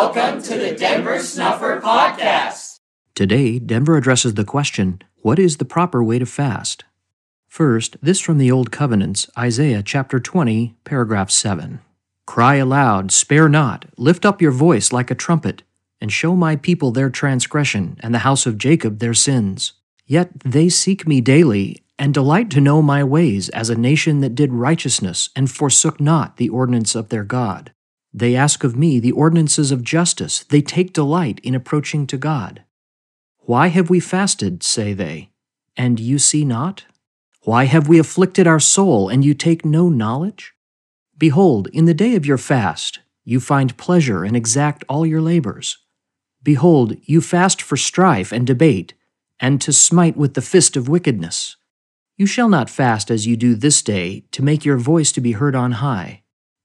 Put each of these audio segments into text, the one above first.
Welcome to the Denver Snuffer Podcast. Today, Denver addresses the question What is the proper way to fast? First, this from the Old Covenants, Isaiah chapter 20, paragraph 7. Cry aloud, spare not, lift up your voice like a trumpet, and show my people their transgression, and the house of Jacob their sins. Yet they seek me daily, and delight to know my ways, as a nation that did righteousness, and forsook not the ordinance of their God. They ask of me the ordinances of justice, they take delight in approaching to God. Why have we fasted, say they, and you see not? Why have we afflicted our soul, and you take no knowledge? Behold, in the day of your fast, you find pleasure and exact all your labors. Behold, you fast for strife and debate, and to smite with the fist of wickedness. You shall not fast as you do this day, to make your voice to be heard on high.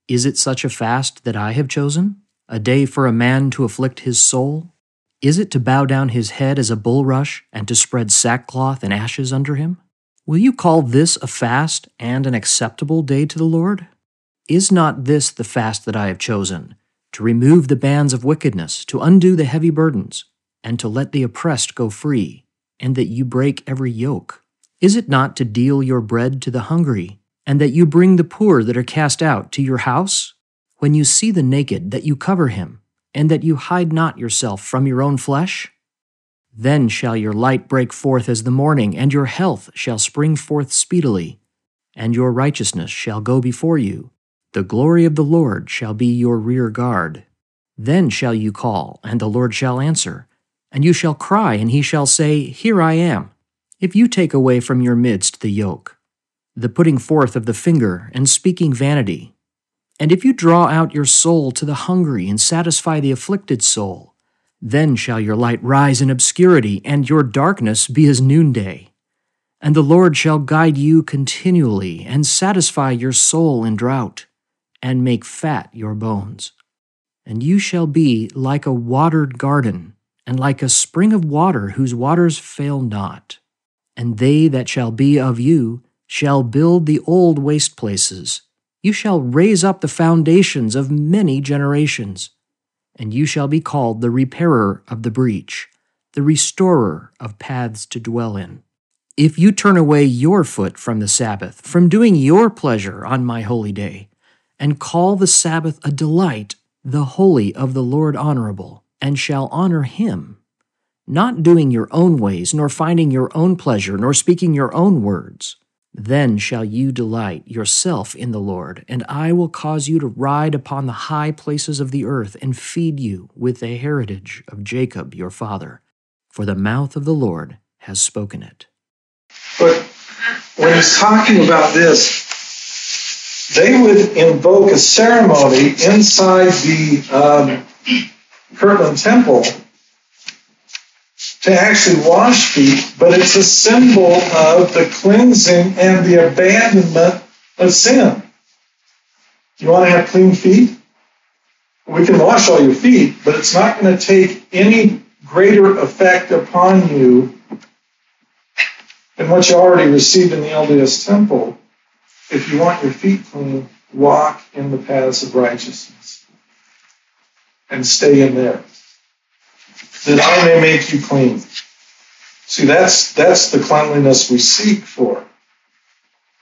Is it such a fast that I have chosen? A day for a man to afflict his soul? Is it to bow down his head as a bulrush, and to spread sackcloth and ashes under him? Will you call this a fast and an acceptable day to the Lord? Is not this the fast that I have chosen? To remove the bands of wickedness, to undo the heavy burdens, and to let the oppressed go free, and that you break every yoke? Is it not to deal your bread to the hungry, and that you bring the poor that are cast out to your house? When you see the naked, that you cover him, and that you hide not yourself from your own flesh? Then shall your light break forth as the morning, and your health shall spring forth speedily, and your righteousness shall go before you. The glory of the Lord shall be your rear guard. Then shall you call, and the Lord shall answer, and you shall cry, and he shall say, Here I am. If you take away from your midst the yoke, the putting forth of the finger, and speaking vanity. And if you draw out your soul to the hungry and satisfy the afflicted soul, then shall your light rise in obscurity, and your darkness be as noonday. And the Lord shall guide you continually, and satisfy your soul in drought, and make fat your bones. And you shall be like a watered garden, and like a spring of water whose waters fail not. And they that shall be of you shall build the old waste places. You shall raise up the foundations of many generations. And you shall be called the repairer of the breach, the restorer of paths to dwell in. If you turn away your foot from the Sabbath, from doing your pleasure on my holy day, and call the Sabbath a delight, the holy of the Lord honorable, and shall honor him, not doing your own ways, nor finding your own pleasure, nor speaking your own words, then shall you delight yourself in the Lord, and I will cause you to ride upon the high places of the earth, and feed you with the heritage of Jacob your father. For the mouth of the Lord has spoken it. But when he's talking about this, they would invoke a ceremony inside the um, Kirtland Temple to actually wash feet, but it's a symbol of the cleansing and the abandonment of sin. You want to have clean feet? We can wash all your feet, but it's not going to take any greater effect upon you than what you already received in the LDS temple. If you want your feet clean, walk in the paths of righteousness and stay in there that I may make you clean. See, that's, that's the cleanliness we seek for.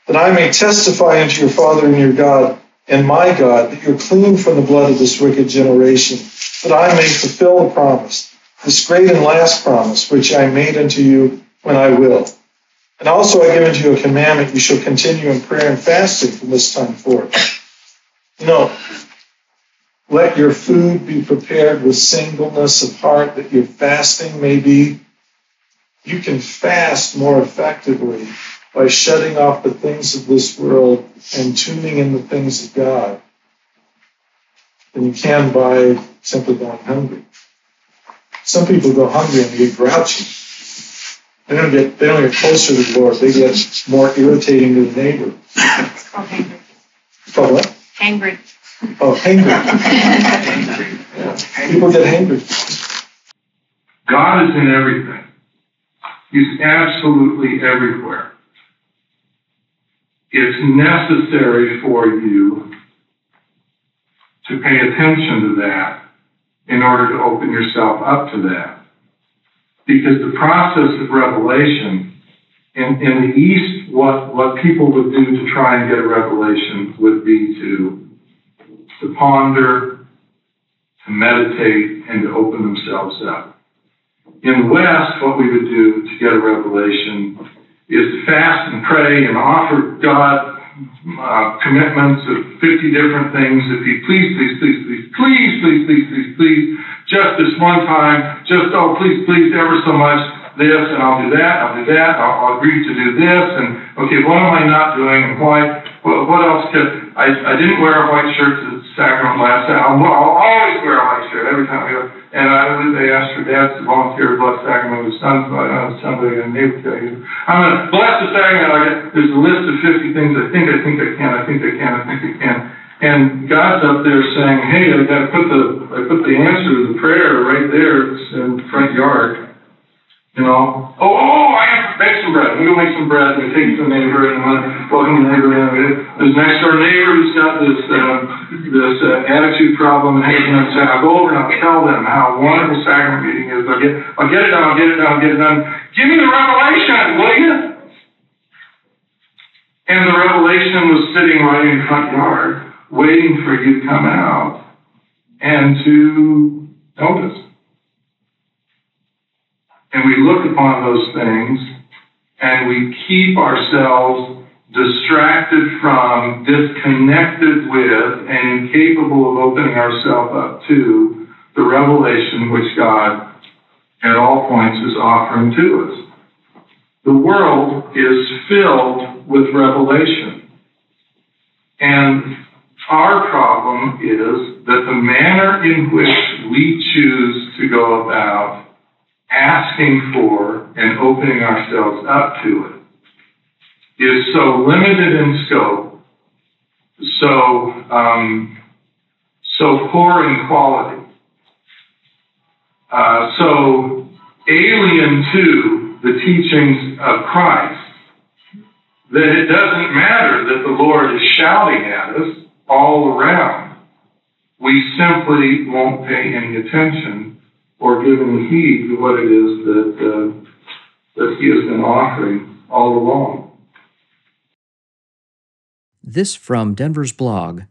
That I may testify unto your Father and your God and my God that you're clean from the blood of this wicked generation, that I may fulfill the promise, this great and last promise, which I made unto you when I will. And also I give unto you a commandment, you shall continue in prayer and fasting from this time forth. You know, let your food be prepared with singleness of heart, that your fasting may be. You can fast more effectively by shutting off the things of this world and tuning in the things of God than you can by simply going hungry. Some people go hungry and they get grouchy. They don't get they don't get closer to the Lord. They get more irritating to the neighbor. It's called hangry. It's called what? Hangry. Oh, hangry. People get hangry. God is in everything. He's absolutely everywhere. It's necessary for you to pay attention to that in in order to open yourself up to that. Because the process of revelation, in, in the East, what, what people would do to try and get a revelation would be to, to ponder, to meditate, and to open themselves up. In the West, what we would do to get a revelation is to fast and pray and offer God uh, commitments of 50 different things. If he please, please, please, please, please, please, please, please, please, just this one time, just, oh, please, please, ever so much, this, and I'll do that, I'll do that, I'll, I'll agree to do this, and okay, what am I not doing, and why, what, what else could, I, I didn't wear a white shirt to sacrament last time. I'll, always wear a white shirt every time we go. And I, they asked for dads to volunteer to bless the sacrament with sons, but uh, somebody and they would tell you, I'm going to bless the sacrament. I get, there's a list of 50 things I think, I think I can, I think I can, I think I can. And God's up there saying, hey, I got to put the, I put the answer to the prayer right there in the front yard. You know, oh, oh, I have to make some bread. Going to make some bread. Going take it the neighbor and welcome the neighbor in. This next door neighbor who's got this uh, this uh, attitude problem and you know, I'll go over and I'll tell them how wonderful sacrament meeting is. I'll get, I'll get it done. I'll get it done. I'll get it done. Give me the revelation, will you? And the revelation was sitting right in front yard, waiting for you to come out and to notice. And we look upon those things and we keep ourselves distracted from, disconnected with, and incapable of opening ourselves up to the revelation which God at all points is offering to us. The world is filled with revelation. And our problem is that the manner in which we choose to go about asking for and opening ourselves up to it is so limited in scope, so um, so poor in quality, uh, so alien to the teachings of Christ that it doesn't matter that the Lord is shouting at us all around. We simply won't pay any attention or given heed to what it is that, uh, that He has been offering all along. This from Denver's blog,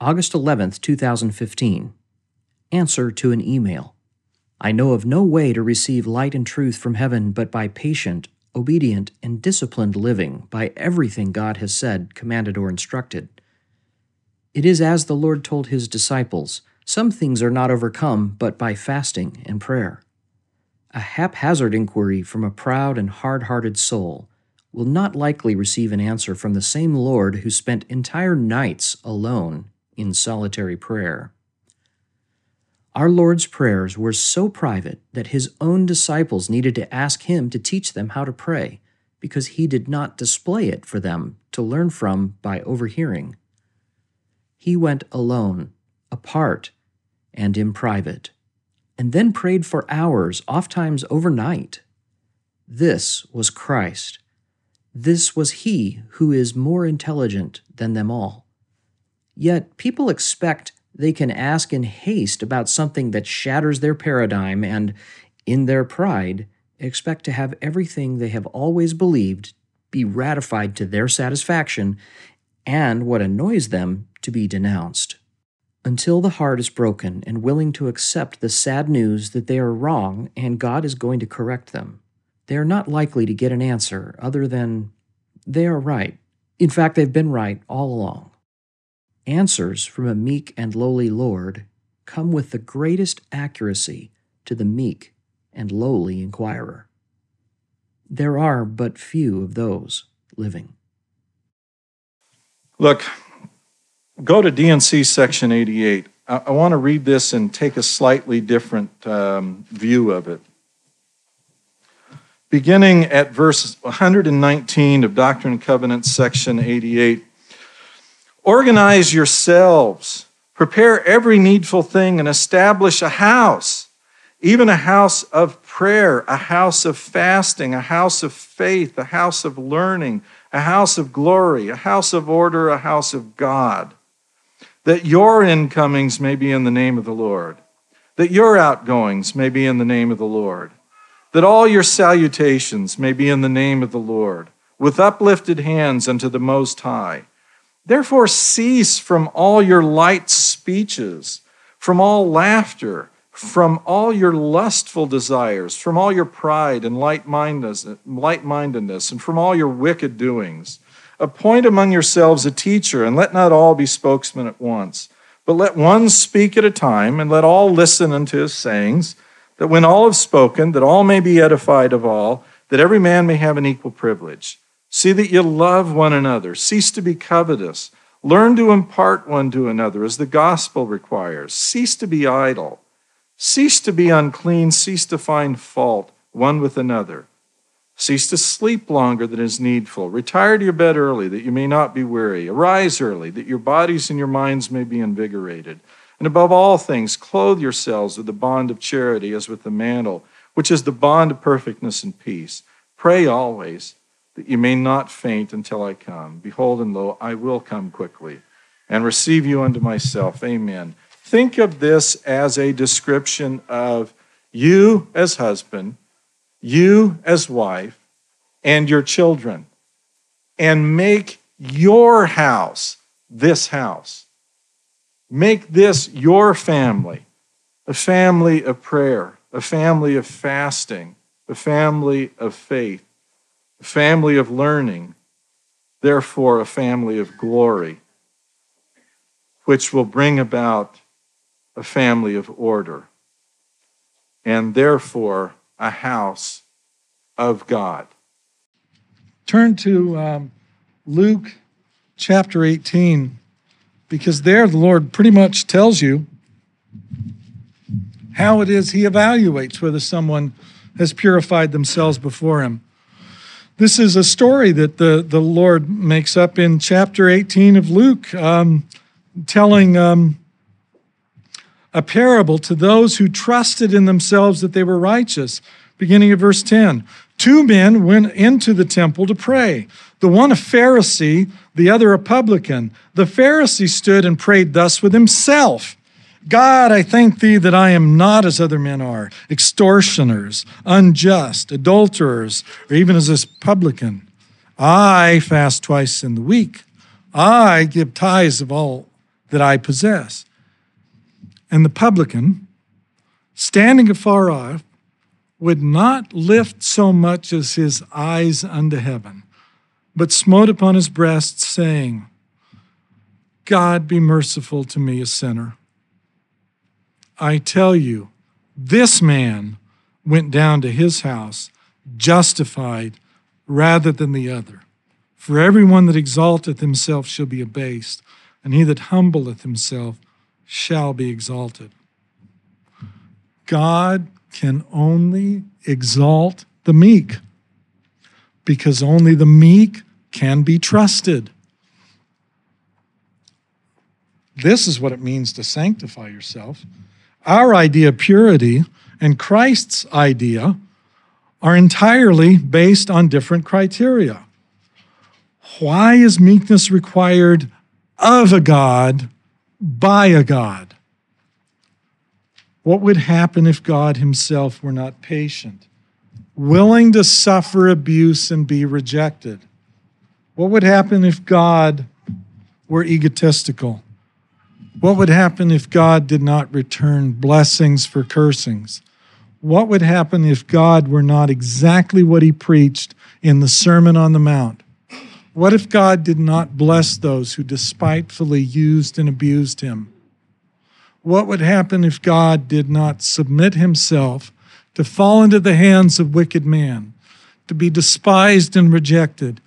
August 11th, 2015. Answer to an email. I know of no way to receive light and truth from heaven but by patient, obedient, and disciplined living by everything God has said, commanded, or instructed. It is as the Lord told his disciples some things are not overcome but by fasting and prayer. A haphazard inquiry from a proud and hard hearted soul will not likely receive an answer from the same Lord who spent entire nights alone in solitary prayer. Our Lord's prayers were so private that his own disciples needed to ask him to teach them how to pray, because he did not display it for them to learn from by overhearing. He went alone, apart, and in private, and then prayed for hours, ofttimes overnight. This was Christ. This was He who is more intelligent than them all. Yet people expect they can ask in haste about something that shatters their paradigm and, in their pride, expect to have everything they have always believed be ratified to their satisfaction and what annoys them to be denounced until the heart is broken and willing to accept the sad news that they are wrong and God is going to correct them. They are not likely to get an answer other than they are right. In fact, they've been right all along. Answers from a meek and lowly Lord come with the greatest accuracy to the meek and lowly inquirer. There are but few of those living. Look, go to D&C section 88. I, I want to read this and take a slightly different um, view of it. Beginning at verse 119 of Doctrine and Covenants, section 88. Organize yourselves, prepare every needful thing, and establish a house, even a house of prayer, a house of fasting, a house of faith, a house of learning, a house of glory, a house of order, a house of God that your incomings may be in the name of the Lord. that your outgoings may be in the name of the Lord, that all your salutations may be in the name of the Lord, with uplifted hands unto the Most High. Therefore, cease from all your light speeches, from all laughter, from all your lustful desires, from all your pride and light mindedness, and from all your wicked doings. Appoint among yourselves a teacher, and let not all be spokesmen at once, but let one speak at a time, and let all listen unto his sayings, that when all have spoken, that all may be edified of all, that every man may have an equal privilege. See that you love one another. Cease to be covetous. Learn to impart one to another as the gospel requires. Cease to be idle. Cease to be unclean. Cease to find fault one with another. Cease to sleep longer than is needful. Retire to your bed early that you may not be weary. Arise early that your bodies and your minds may be invigorated. And above all things, clothe yourselves with the bond of charity as with the mantle, which is the bond of perfectness and peace. Pray always that you may not faint until I come. Behold, and lo, I will come quickly and receive you unto myself. Amen. Think of this as a description of you as husband, you as wife, and your children, and make your house this house. Make this your family, a family of prayer, a family of fasting, a family of faith a family of learning, therefore, a family of glory, which will bring about a family of order, and therefore, a house of God. Turn to um, Luke chapter 18, because there the Lord pretty much tells you how it is He evaluates whether someone has purified themselves before Him. This is a story that the, the Lord makes up in chapter 18 of Luke, um, telling um, a parable to those who trusted in themselves that they were righteous. Beginning of verse 10 Two men went into the temple to pray, the one a Pharisee, the other a publican. The Pharisee stood and prayed thus with himself. God, I thank thee that I am not as other men are, extortioners, unjust, adulterers, or even as this publican. I fast twice in the week. I give tithes of all that I possess. And the publican, standing afar off, would not lift so much as his eyes unto heaven, but smote upon his breast, saying, God be merciful to me, a sinner. I tell you, this man went down to his house justified rather than the other. For everyone that exalteth himself shall be abased, and he that humbleth himself shall be exalted. God can only exalt the meek because only the meek can be trusted. This is what it means to sanctify yourself. Our idea of purity and Christ's idea are entirely based on different criteria. Why is meekness required of a God by a God? What would happen if God Himself were not patient, willing to suffer abuse and be rejected? What would happen if God were egotistical? What would happen if God did not return blessings for cursings? What would happen if God were not exactly what he preached in the Sermon on the Mount? What if God did not bless those who despitefully used and abused him? What would happen if God did not submit himself to fall into the hands of wicked man, to be despised and rejected,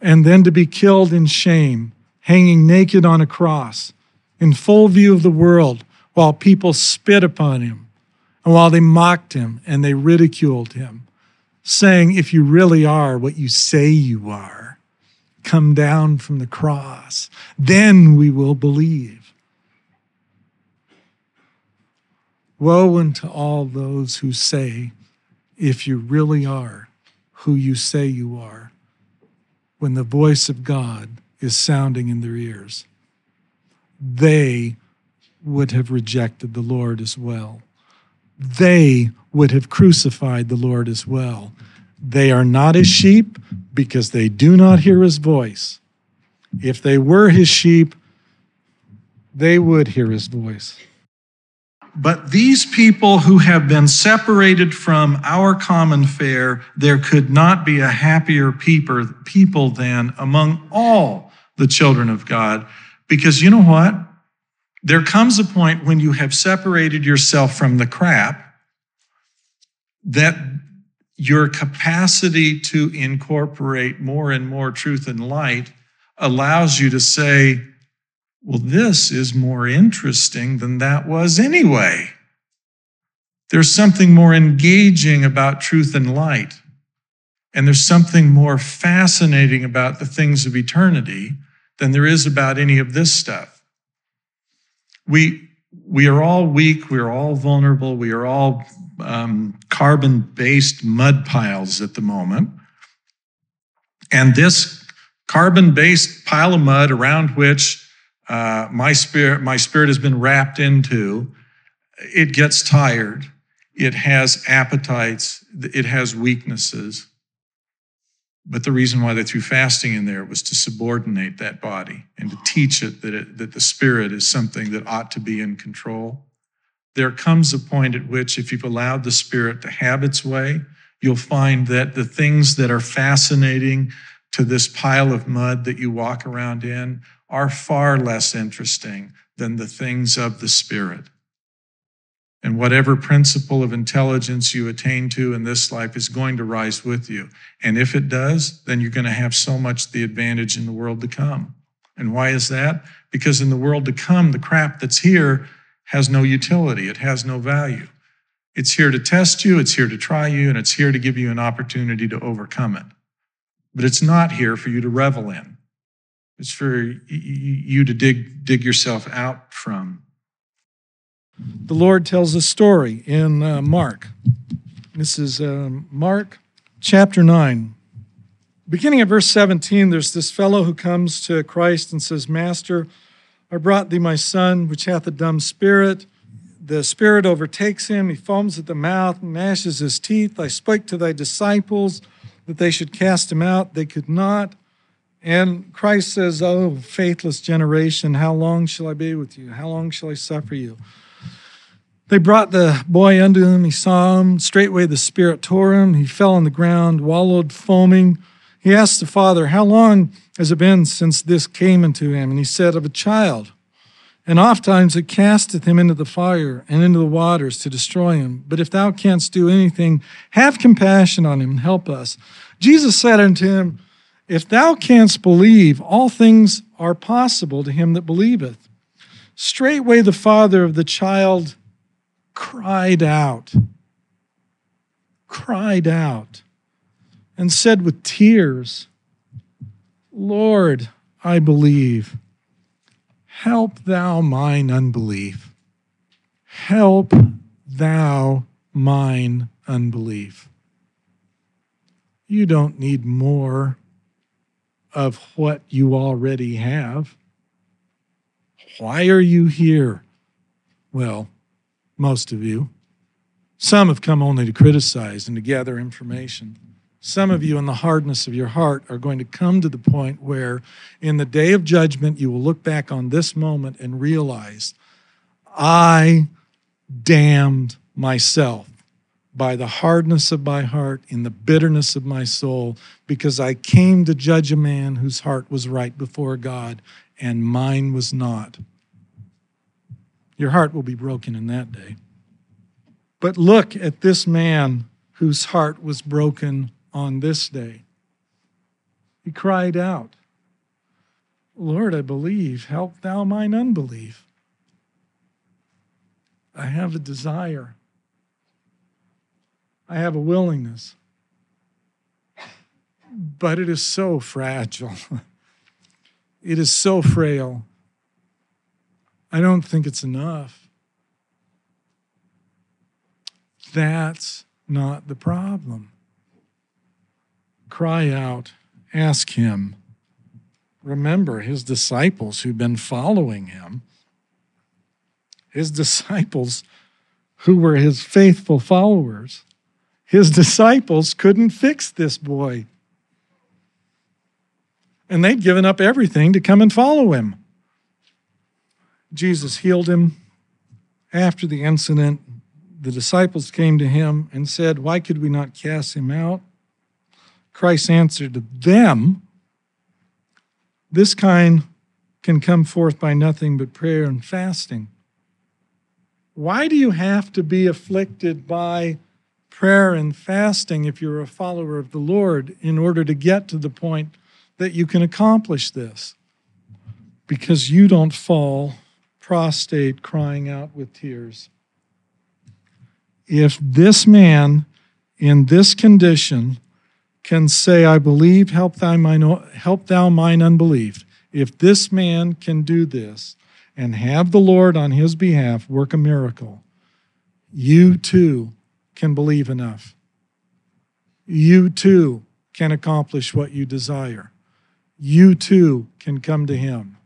and then to be killed in shame hanging naked on a cross in full view of the world while people spit upon him and while they mocked him and they ridiculed him, saying, If you really are what you say you are, come down from the cross, then we will believe. Woe unto all those who say, If you really are who you say you are, when the voice of God is sounding in their ears. They would have rejected the Lord as well. They would have crucified the Lord as well. They are not his sheep because they do not hear his voice. If they were his sheep, they would hear his voice. But these people who have been separated from our common fare, there could not be a happier people than among all the children of God. Because you know what? There comes a point when you have separated yourself from the crap that your capacity to incorporate more and more truth and light allows you to say, well, this is more interesting than that was anyway. There's something more engaging about truth and light. And there's something more fascinating about the things of eternity than there is about any of this stuff. We, we are all weak. We are all vulnerable. We are all um, carbon based mud piles at the moment. And this carbon based pile of mud around which uh, my spirit my spirit has been wrapped into it gets tired. It has appetites. It has weaknesses. But the reason why they threw fasting in there was to subordinate that body and to teach it that, it, that the spirit is something that ought to be in control there comes a point at which, if you've allowed the Spirit to have its way, you'll find that the things that are fascinating to this pile of mud that you walk around in are far less interesting than the things of the Spirit. And whatever principle of intelligence you attain to in this life is going to rise with you. And if it does, then you're going to have so much the advantage in the world to come. And why is that? Because in the world to come, the crap that's here has no utility, it has no value. It's here to test you, it's here to try you, and it's here to give you an opportunity to overcome it. But it's not here for you to revel in. It's for you to dig, dig yourself out from. The Lord tells a story in uh, Mark. This is um, Mark chapter 9. Beginning at verse 17, there's this fellow who comes to Christ and says, Master, I brought thee my son, which hath a dumb spirit. The spirit overtakes him. He foams at the mouth and gnashes his teeth. I spoke to thy disciples that they should cast him out. They could not. And Christ says, Oh, faithless generation, how long shall I be with you? How long shall I suffer you? They brought the boy unto him. He saw him. Straightway the spirit tore him. He fell on the ground, wallowed, foaming. He asked the father, How long has it been since this came into him? And he said, Of a child. And oft times it casteth him into the fire and into the waters to destroy him. But if thou canst do anything, have compassion on him and help us. Jesus said unto him, If thou canst believe, all things are possible to him that believeth. Straightway the father of the child cried out, cried out and said with tears, Lord, I believe. Help thou mine unbelief. Help thou mine unbelief. You don't need more of what you already have. Why are you here? Well, most of you. Some have come only to criticize and to gather information. Some of you, in the hardness of your heart, are going to come to the point where, in the day of judgment, you will look back on this moment and realize, I damned myself by the hardness of my heart, in the bitterness of my soul, because I came to judge a man whose heart was right before God and mine was not. Your heart will be broken in that day. But look at this man whose heart was broken on this day. He cried out, Lord, I believe, help thou mine unbelief. I have a desire. I have a willingness. But it is so fragile. it is so frail. I don't think it's enough. That's not the problem cry out, ask him. Remember his disciples who've been following him. his disciples, who were his faithful followers, his disciples couldn't fix this boy. And they'd given up everything to come and follow him. Jesus healed him. After the incident, the disciples came to him and said, Why could we not cast him out? Christ answered them, This kind can come forth by nothing but prayer and fasting. Why do you have to be afflicted by prayer and fasting if you're a follower of the Lord in order to get to the point that you can accomplish this? Because you don't fall prostrate crying out with tears. If this man in this condition can say, I believe, help, thy mine, help thou mine unbelief, if this man can do this and have the Lord on his behalf work a miracle, you too can believe enough. You too can accomplish what you desire. You too can come to him.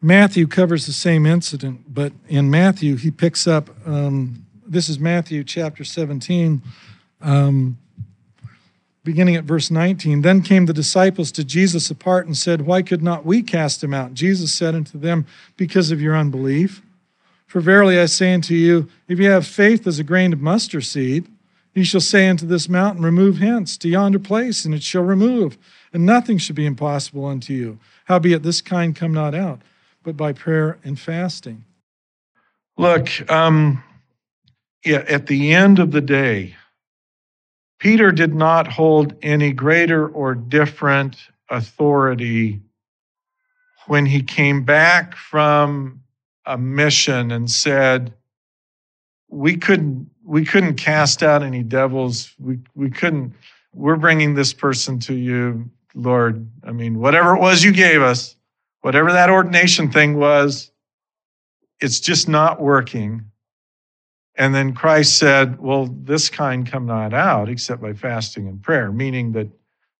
Matthew covers the same incident, but in Matthew, he picks up um, this is Matthew chapter 17, um, beginning at verse 19. Then came the disciples to Jesus apart and said, Why could not we cast him out? Jesus said unto them, Because of your unbelief. For verily I say unto you, if you have faith as a grain of mustard seed, ye shall say unto this mountain, Remove hence to yonder place, and it shall remove, and nothing shall be impossible unto you. Howbeit this kind come not out, but by prayer and fasting. Look, um, yeah, at the end of the day, Peter did not hold any greater or different authority when he came back from a mission and said, we couldn't we couldn't cast out any devils. We we couldn't we're bringing this person to you lord. I mean whatever it was you gave us whatever that ordination thing was it's just not working and then Christ said, Well, this kind come not out except by fasting and prayer, meaning that,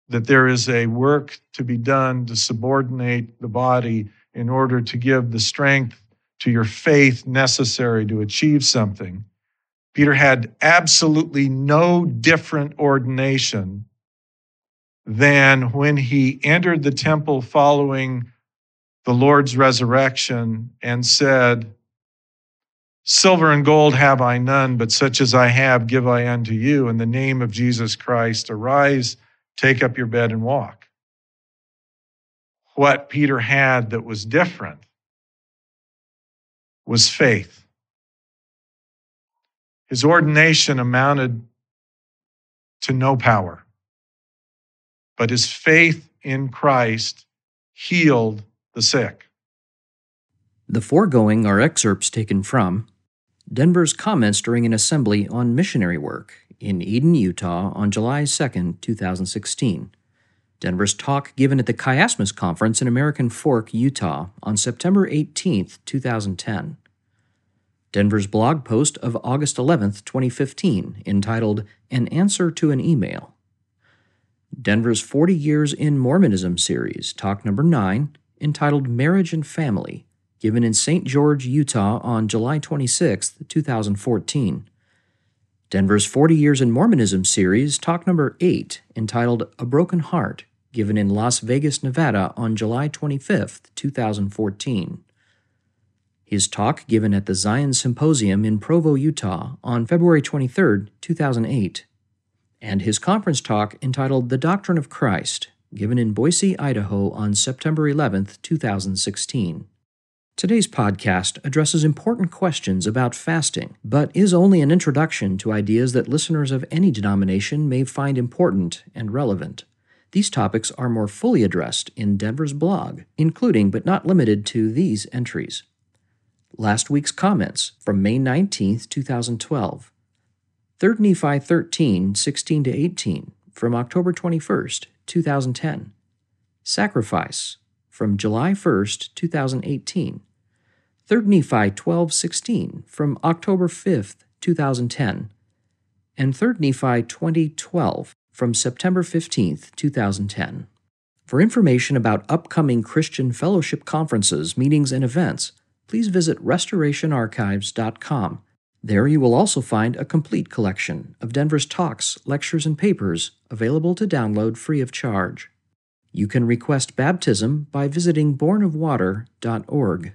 that there is a work to be done to subordinate the body in order to give the strength to your faith necessary to achieve something. Peter had absolutely no different ordination than when he entered the temple following the Lord's resurrection and said, Silver and gold have I none, but such as I have give I unto you. In the name of Jesus Christ, arise, take up your bed and walk. What Peter had that was different was faith. His ordination amounted to no power, but his faith in Christ healed the sick. The foregoing are excerpts taken from Denver's comments during an assembly on missionary work in Eden, Utah on July 2, 2016. Denver's talk given at the Chiasmus Conference in American Fork, Utah on September 18, 2010. Denver's blog post of August 11, 2015, entitled An Answer to an Email. Denver's 40 Years in Mormonism series, talk number 9, entitled Marriage and Family, given in St. George, Utah on July 26, 2014. Denver's 40 Years in Mormonism series, talk number 8, entitled A Broken Heart, given in Las Vegas, Nevada on July 25, 2014. His talk given at the Zion Symposium in Provo, Utah on February 23, 2008. And his conference talk entitled The Doctrine of Christ, given in Boise, Idaho on September 11, 2016. Today's podcast addresses important questions about fasting, but is only an introduction to ideas that listeners of any denomination may find important and relevant. These topics are more fully addressed in Denver's blog, including but not limited to these entries. Last week's comments from May 19, 2012. 3 Nephi 13, 16 to 18 from October 21, 2010. Sacrifice from July 1, 2018. 3 Nephi 12:16 from October 5, 2010, and 3 Nephi 20:12 from September 15, 2010. For information about upcoming Christian fellowship conferences, meetings, and events, please visit restorationarchives.com. There you will also find a complete collection of Denver's talks, lectures, and papers available to download free of charge. You can request baptism by visiting bornofwater.org.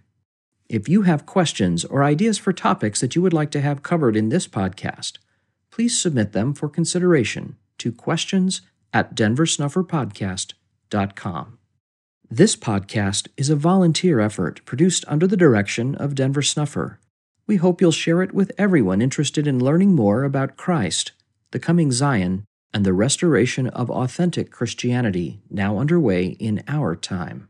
If you have questions or ideas for topics that you would like to have covered in this podcast, please submit them for consideration to questions at denversnufferpodcast.com. This podcast is a volunteer effort produced under the direction of Denver Snuffer. We hope you'll share it with everyone interested in learning more about Christ, the coming Zion, and the restoration of authentic Christianity now underway in our time.